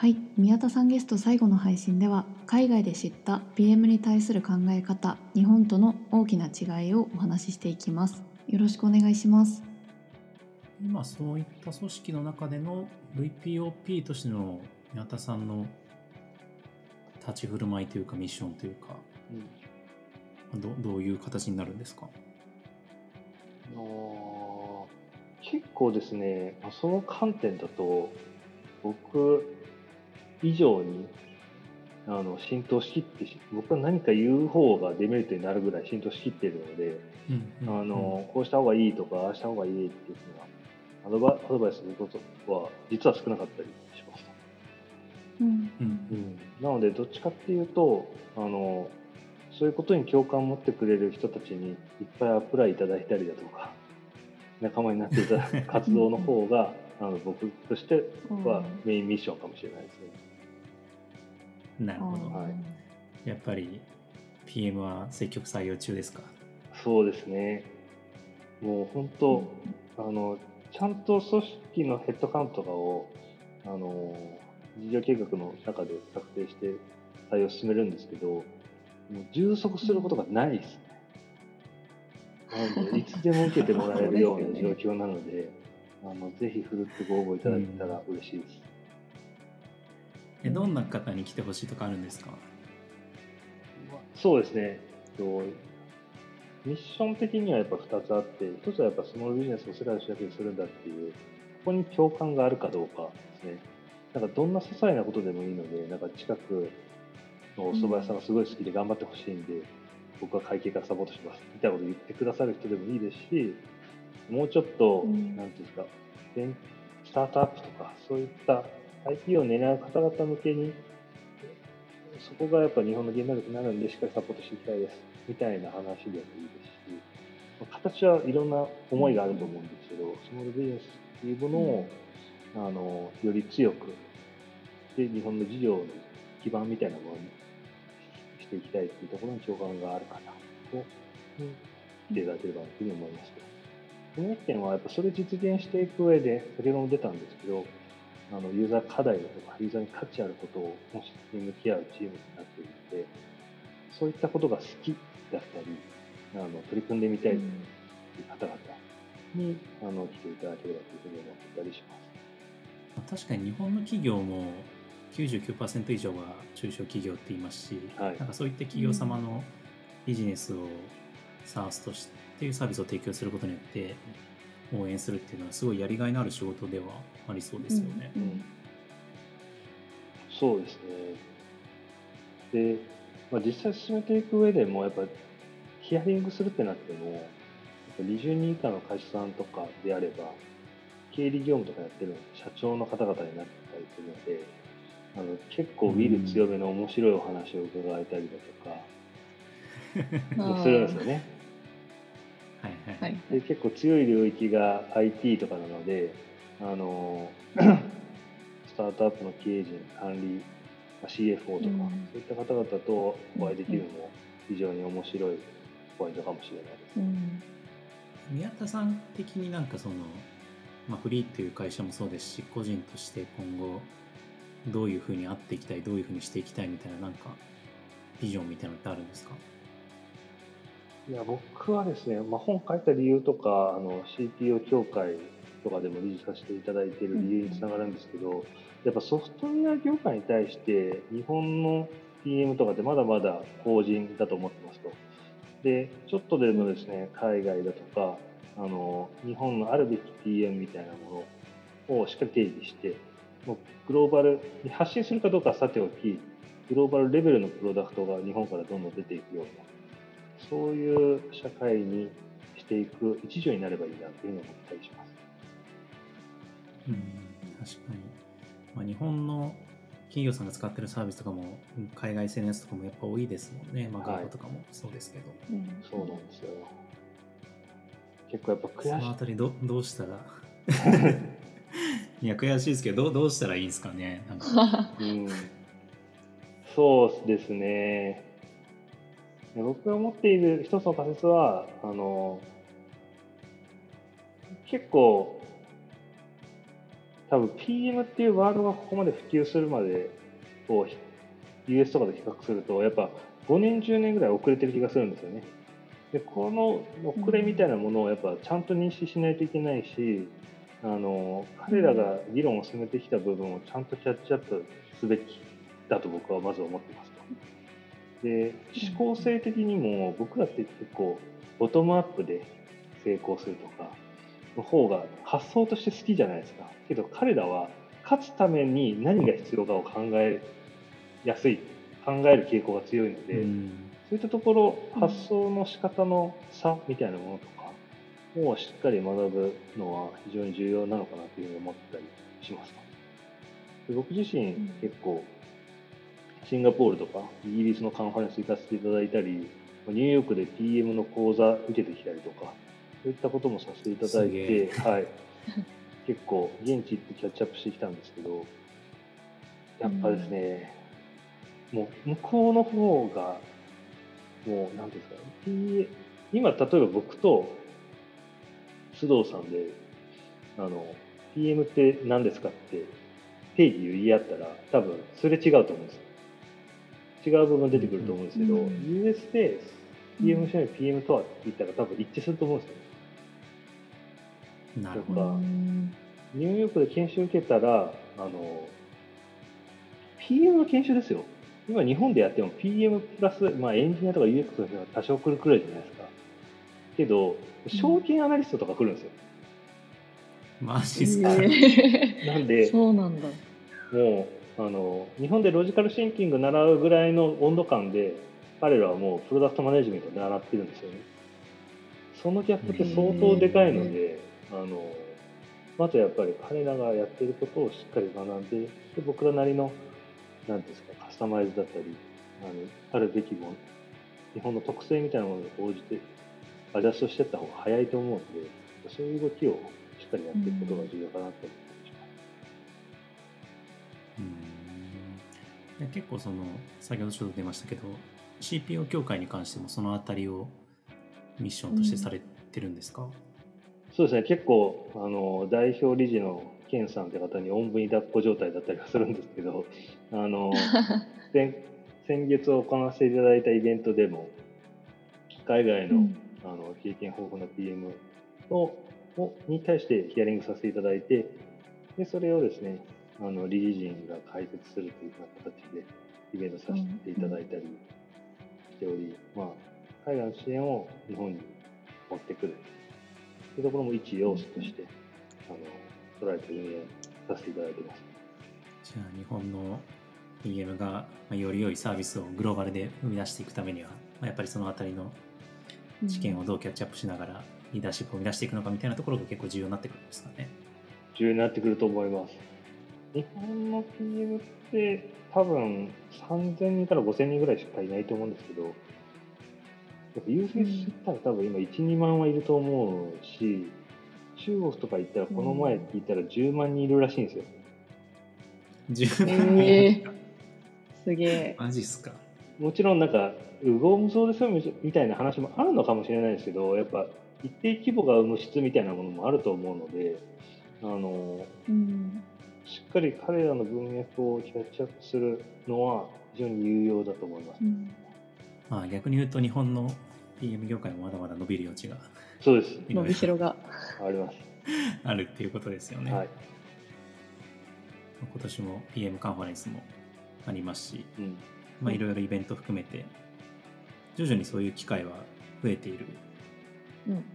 はい宮田さんゲスト最後の配信では海外で知った PM に対する考え方日本との大きな違いをお話ししていきます。よろしくお願いします。今そういった組織の中での VPOP としての宮田さんの立ち振る舞いというかミッションというか、うん、どどういう形になるんですか？あ結構ですねその観点だと僕以上にあの浸透しきって僕は何か言う方がデメリットになるぐらい浸透しきっているので、うんうん、あのこうした方がいいとかああした方がいいっていうふうなアドバアドバイスすることは実は少なかったりします。うん、うん、なのでどっちかっていうとあのそういうことに共感を持ってくれる人たちにいっぱいアプライいただいたりだとか仲間になっていた活動の方が あの僕としてはメインミッションかもしれないですね。なるほど、はい、やっぱり PM は積極採用中ですか？そうですね。もう本当、うん、あのちゃんと組織のヘッドカウントとかをあの事業計画の中で策定して採用を進めるんですけどもう充足することがないですね。なのでいつでも受けてもらえるような状況なので、あのぜひふるってご応募いただけたら嬉しいです。えどんな方に来てほしいとかあるんですか？そうですね。ミッション的にはやっぱ2つあって、1つはやっぱスモールビジネスを世界を主役にするんだっていう、ここに共感があるかどうかですね。なんかどんな些細なことでもいいので、なんか近くのお蕎麦屋さんがすごい好きで頑張ってほしいんで、僕は会計からサポートしますみたいなことを言ってくださる人でもいいですし、もうちょっと、うん、なんていうんですか、スタートアップとか、そういった IP を狙う方々向けに、そこがやっぱ日本の原動力になるんで、しっかりサポートしていきたいです、みたいな話でもいいですし、形はいろんな思いがあると思うんですけど、スモールビジネスっていうものを、あの、より強く、で、日本の事業の基盤みたいなものにしていきたいっていうところに共感があるかなと、見ていただければというふうに思います。もう一点はやっぱそれ実現していく上で先ほども出たんですけどあのユーザー課題だとかユーザーに価値あることを本質的に向き合うチームになっているのでそういったことが好きだったりあの取り組んでみたいという方々に、あの来ていただければというふうに思ったりします。確かに日本の企業も99%以上が中小企業って言いますし、はい、なんかそういった企業様のビジネスを SARS としてっていうサービスを提供することによって応援するっていうのはすごいやりがいのある仕事ではありそうですよね。うんうん、そうですね。で、まあ、実際進めていく上でもやっぱヒアリングするってなってもやっぱ20人以下の会社さんとかであれば経理業務とかやってる社長の方々になってたりするのであの結構ウィル強めの面白いお話を伺えたりだとか、もするんですよね。はい。はい、で結構強い領域が IT とかなのであの スタートアップの経営陣管理 CFO とか、うん、そういった方々とお会いできるのも非常に面白いポイントかもしれないです。うん、宮田さん的になんかその、まあ、フリーっていう会社もそうですし個人として今後どういうふうに会っていきたいどういうふうにしていきたいみたいななんかビジョンみたいなのってあるんですか？いや僕はですね、まあ、本書いた理由とかあの CPO 協会とかでも理事させていただいている理由につながるんですけど、やっぱソフトウェア業界に対して日本の PM とかってまだまだ後人だと思ってますと。で、ちょっとでもですね、海外だとか、あの、日本のあるべき PM みたいなものをしっかり定義して、もうグローバルに発信するかどうかはさておき、グローバルレベルのプロダクトが日本からどんどん出ていくようなそういう社会にしていく一助になればいいなというのを思ったりします。うん、確かに。まあ、日本の企業さんが使ってるサービスとかも海外製のやつとかもやっぱ多いですもんね。まあ、ガーとかもそうですけど、はいうん、そうなんですよ。結構やっぱ悔しい。そのあたりどどうしたら？いや悔しいですけどどうどうしたらいいんですかね？なんかうん、そうですね。僕が思っている一つの仮説はあの結構多分 PM っていうワードがここまで普及するまでを US とかで比較するとやっぱ5年10年ぐらい遅れてる気がするんですよね。でこの遅れみたいなものをやっぱちゃんと認識しないといけないし、あの彼らが議論を進めてきた部分をちゃんとキャッチアップすべきだと僕はまず思ってますと。で思考性的にも僕らって結構ボトムアップで成功するとかの方が発想として好きじゃないですか。けど彼らは勝つために何が必要かを考えやすい考える傾向が強いので、うん、そういったところ発想の仕方の差みたいなものとかをしっかり学ぶのは非常に重要なのかなというふうに思ったりします。で僕自身結構シンガポールとかイギリスのカンファレンス行かせていただいたりニューヨークで PM の講座受けてきたりとかそういったこともさせていただいて、はい、結構現地行ってキャッチアップしてきたんですけどやっぱですね、うん、もう向こうの方がもう何ですか、ね、今例えば僕と須藤さんであの PM って何ですかって定義言い合ったら多分それ違うと思うんですよ違う部分出てくると思うんですけど、うん、US で PM しない PM とはって言ったら多分一致すると思うんですよなるほど。ニューヨークで研修受けたら、あの、PM の研修ですよ。今日本でやっても PM プラス、まあ、エンジニアとか UX の人が多少来るくらいじゃないですか。けど、証券アナリストとか来るんですよ。マジっすか、なんで、そうなんだ。もう、あの、日本でロジカルシンキング習うぐらいの温度感で、彼らはもうプロダクトマネジメント習ってるんですよね。そのギャップって相当でかいので、あのまずやっぱり彼らがやっていることをしっかり学んでで僕らなりの何ですかカスタマイズだったりあのあるべきもの日本の特性みたいなものに応じてアジャストしていった方が早いと思うのでそういう動きをしっかりやっていくことが重要かなと思ってまうん結構その先ほどちょっと出ましたけど CPO 協会に関してもそのあたりをミッションとしてされてるんですか、うんそうですね、結構、あの代表理事のケンさんって方におんぶに抱っこ状態だったりはするんですけど、あの 先先月行わせていただいたイベントでも、海外のうん、あの経験豊富な PM ををに対してヒアリングさせていただいて、でそれをですねあの理事陣が解説するという形でイベントさせていただいたりしており、うん、まあ、海外の支援を日本に持ってくるいうところも一要素として、あの捉えて運営させていただいてます。じゃあ日本の EM がより良いサービスをグローバルで生み出していくためには、まあ、やっぱりそのあたりの知見をどうキャッチアップしながらリーダーシップを生み出していくのかみたいなところが結構重要になってくるんですかね。重要になってくると思います。日本の PM って多分3000人から5000人ぐらいしかいないと思うんですけど、やっぱ優先したら多分今1、2万はいると思うし、中国とか行ったらこの前聞いたら10万人いるらしいんですよ。10万人、えー、すげえ。マジっすか。もちろんなんか、うご無そうですよみたいな話もあるのかもしれないですけど、やっぱ一定規模が生む質みたいなものもあると思うので、あの、うん、しっかり彼らの文脈をキャッチアップするのは非常に有用だと思います。うん。まあ、逆に言うと日本の PM 業界もまだまだ伸びる余地がそうです。伸びしろがあります。あるっていうことですよね、はい、今年も PM カンファレンスもありますし、うん、まあ、いろいろイベント含めて徐々にそういう機会は増えている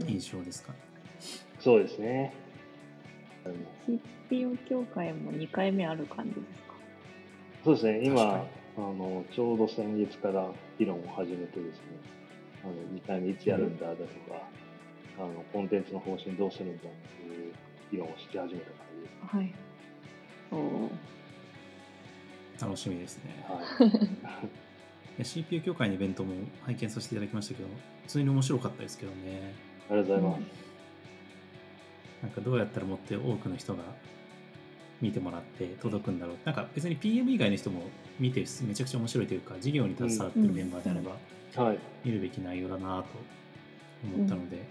印象ですか、ね、うんうん、そうですね CPO 協会も2回目ある感じですかそうですね今あのちょうど先月から議論を始めてですね、あの2回目いつやるんだだとか、あのコンテンツの方針どうするんだっていう議論をし始めた感じです。はい。お楽しみですね。はい、CPU 協会のイベントも拝見させていただきましたけど、普通に面白かったですけどね。ありがとうございます。なんかどうやったらもっと多くの人が見てもらって届くんだろう。なんか別に PM 以外の人も見てめちゃくちゃ面白いというか事業に携わってるメンバーであれば、見るべき内容だなと思ったので、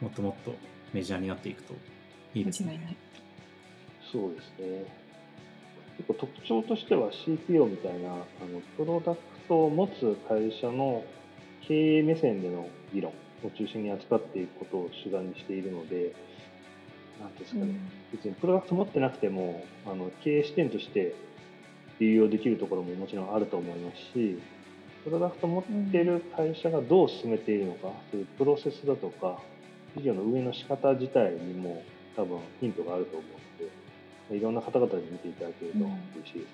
もっともっとメジャーになっていくといいですね。そうですね。結構特徴としては CPO みたいなあのプロダクトを持つ会社の経営目線での議論を中心に扱っていくことを主眼にしているので、なんですかね、うん、別にプロダクト持ってなくてもあの経営視点として利用できるところももちろんあると思いますし、プロダクト持っている会社がどう進めているのか、そういうプロセスだとか、事業の運営の仕方自体にも多分ヒントがあると思うので、いろんな方々に見ていただけると嬉しいです、ね。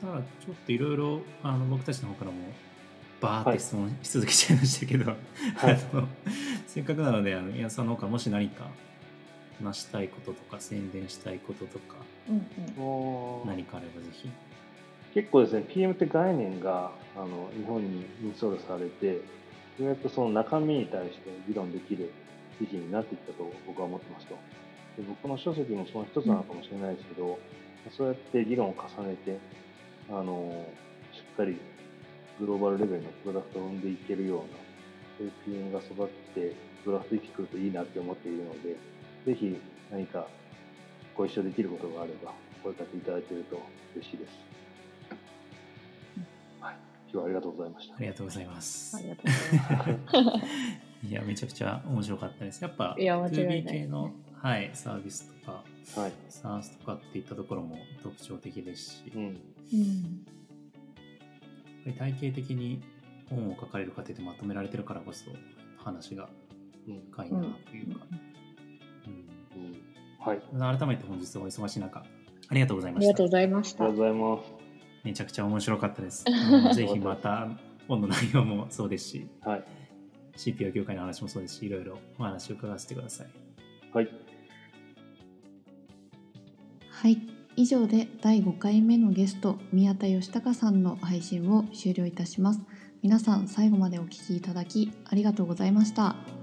だからちょっといろいろあの僕たちの方からもバーって質問し続けちゃいましたけど、はい、せっかくなのであの宮さんの方からもし何か話したいこととか宣伝したいこととか、うんうん、何かあればぜひ。結構ですね PM って概念があの日本にインストールされてようやくその中身に対して議論できる時期になってきたと僕は思ってますと。で僕の書籍もその一つなのかもしれないですけど、うん、そうやって議論を重ねてあのしっかりグローバルレベルのプロダクトを生んでいけるようなそういう PM が育ってプロダクト生きくるといいなって思っているのでぜひ何かご一緒できることがあれば声かけいただけると嬉しいです。はい、今日はありがとうございました。ありがとうございます。ありがとうございます。いや、めちゃくちゃ面白かったです。やっぱ、2B 系の、はい、サービスとか、はい、SARS とかっていったところも特徴的ですし、うん、うんぱり体系的に本を書かれる過程でまとめられてるからこそ話が深いなというか、はい、改めて本日お忙しい中ありがとうございました。ありがとうございました。ありがとうございます。めちゃくちゃ面白かったです。ぜひまた本の内容もそうですし、はい、CPO 業界の話もそうですしいろいろお話を伺わせてください。はい。はい以上で第5回目のゲスト宮田義孝さんの配信を終了いたします皆さん最後までお聴きいただきありがとうございました。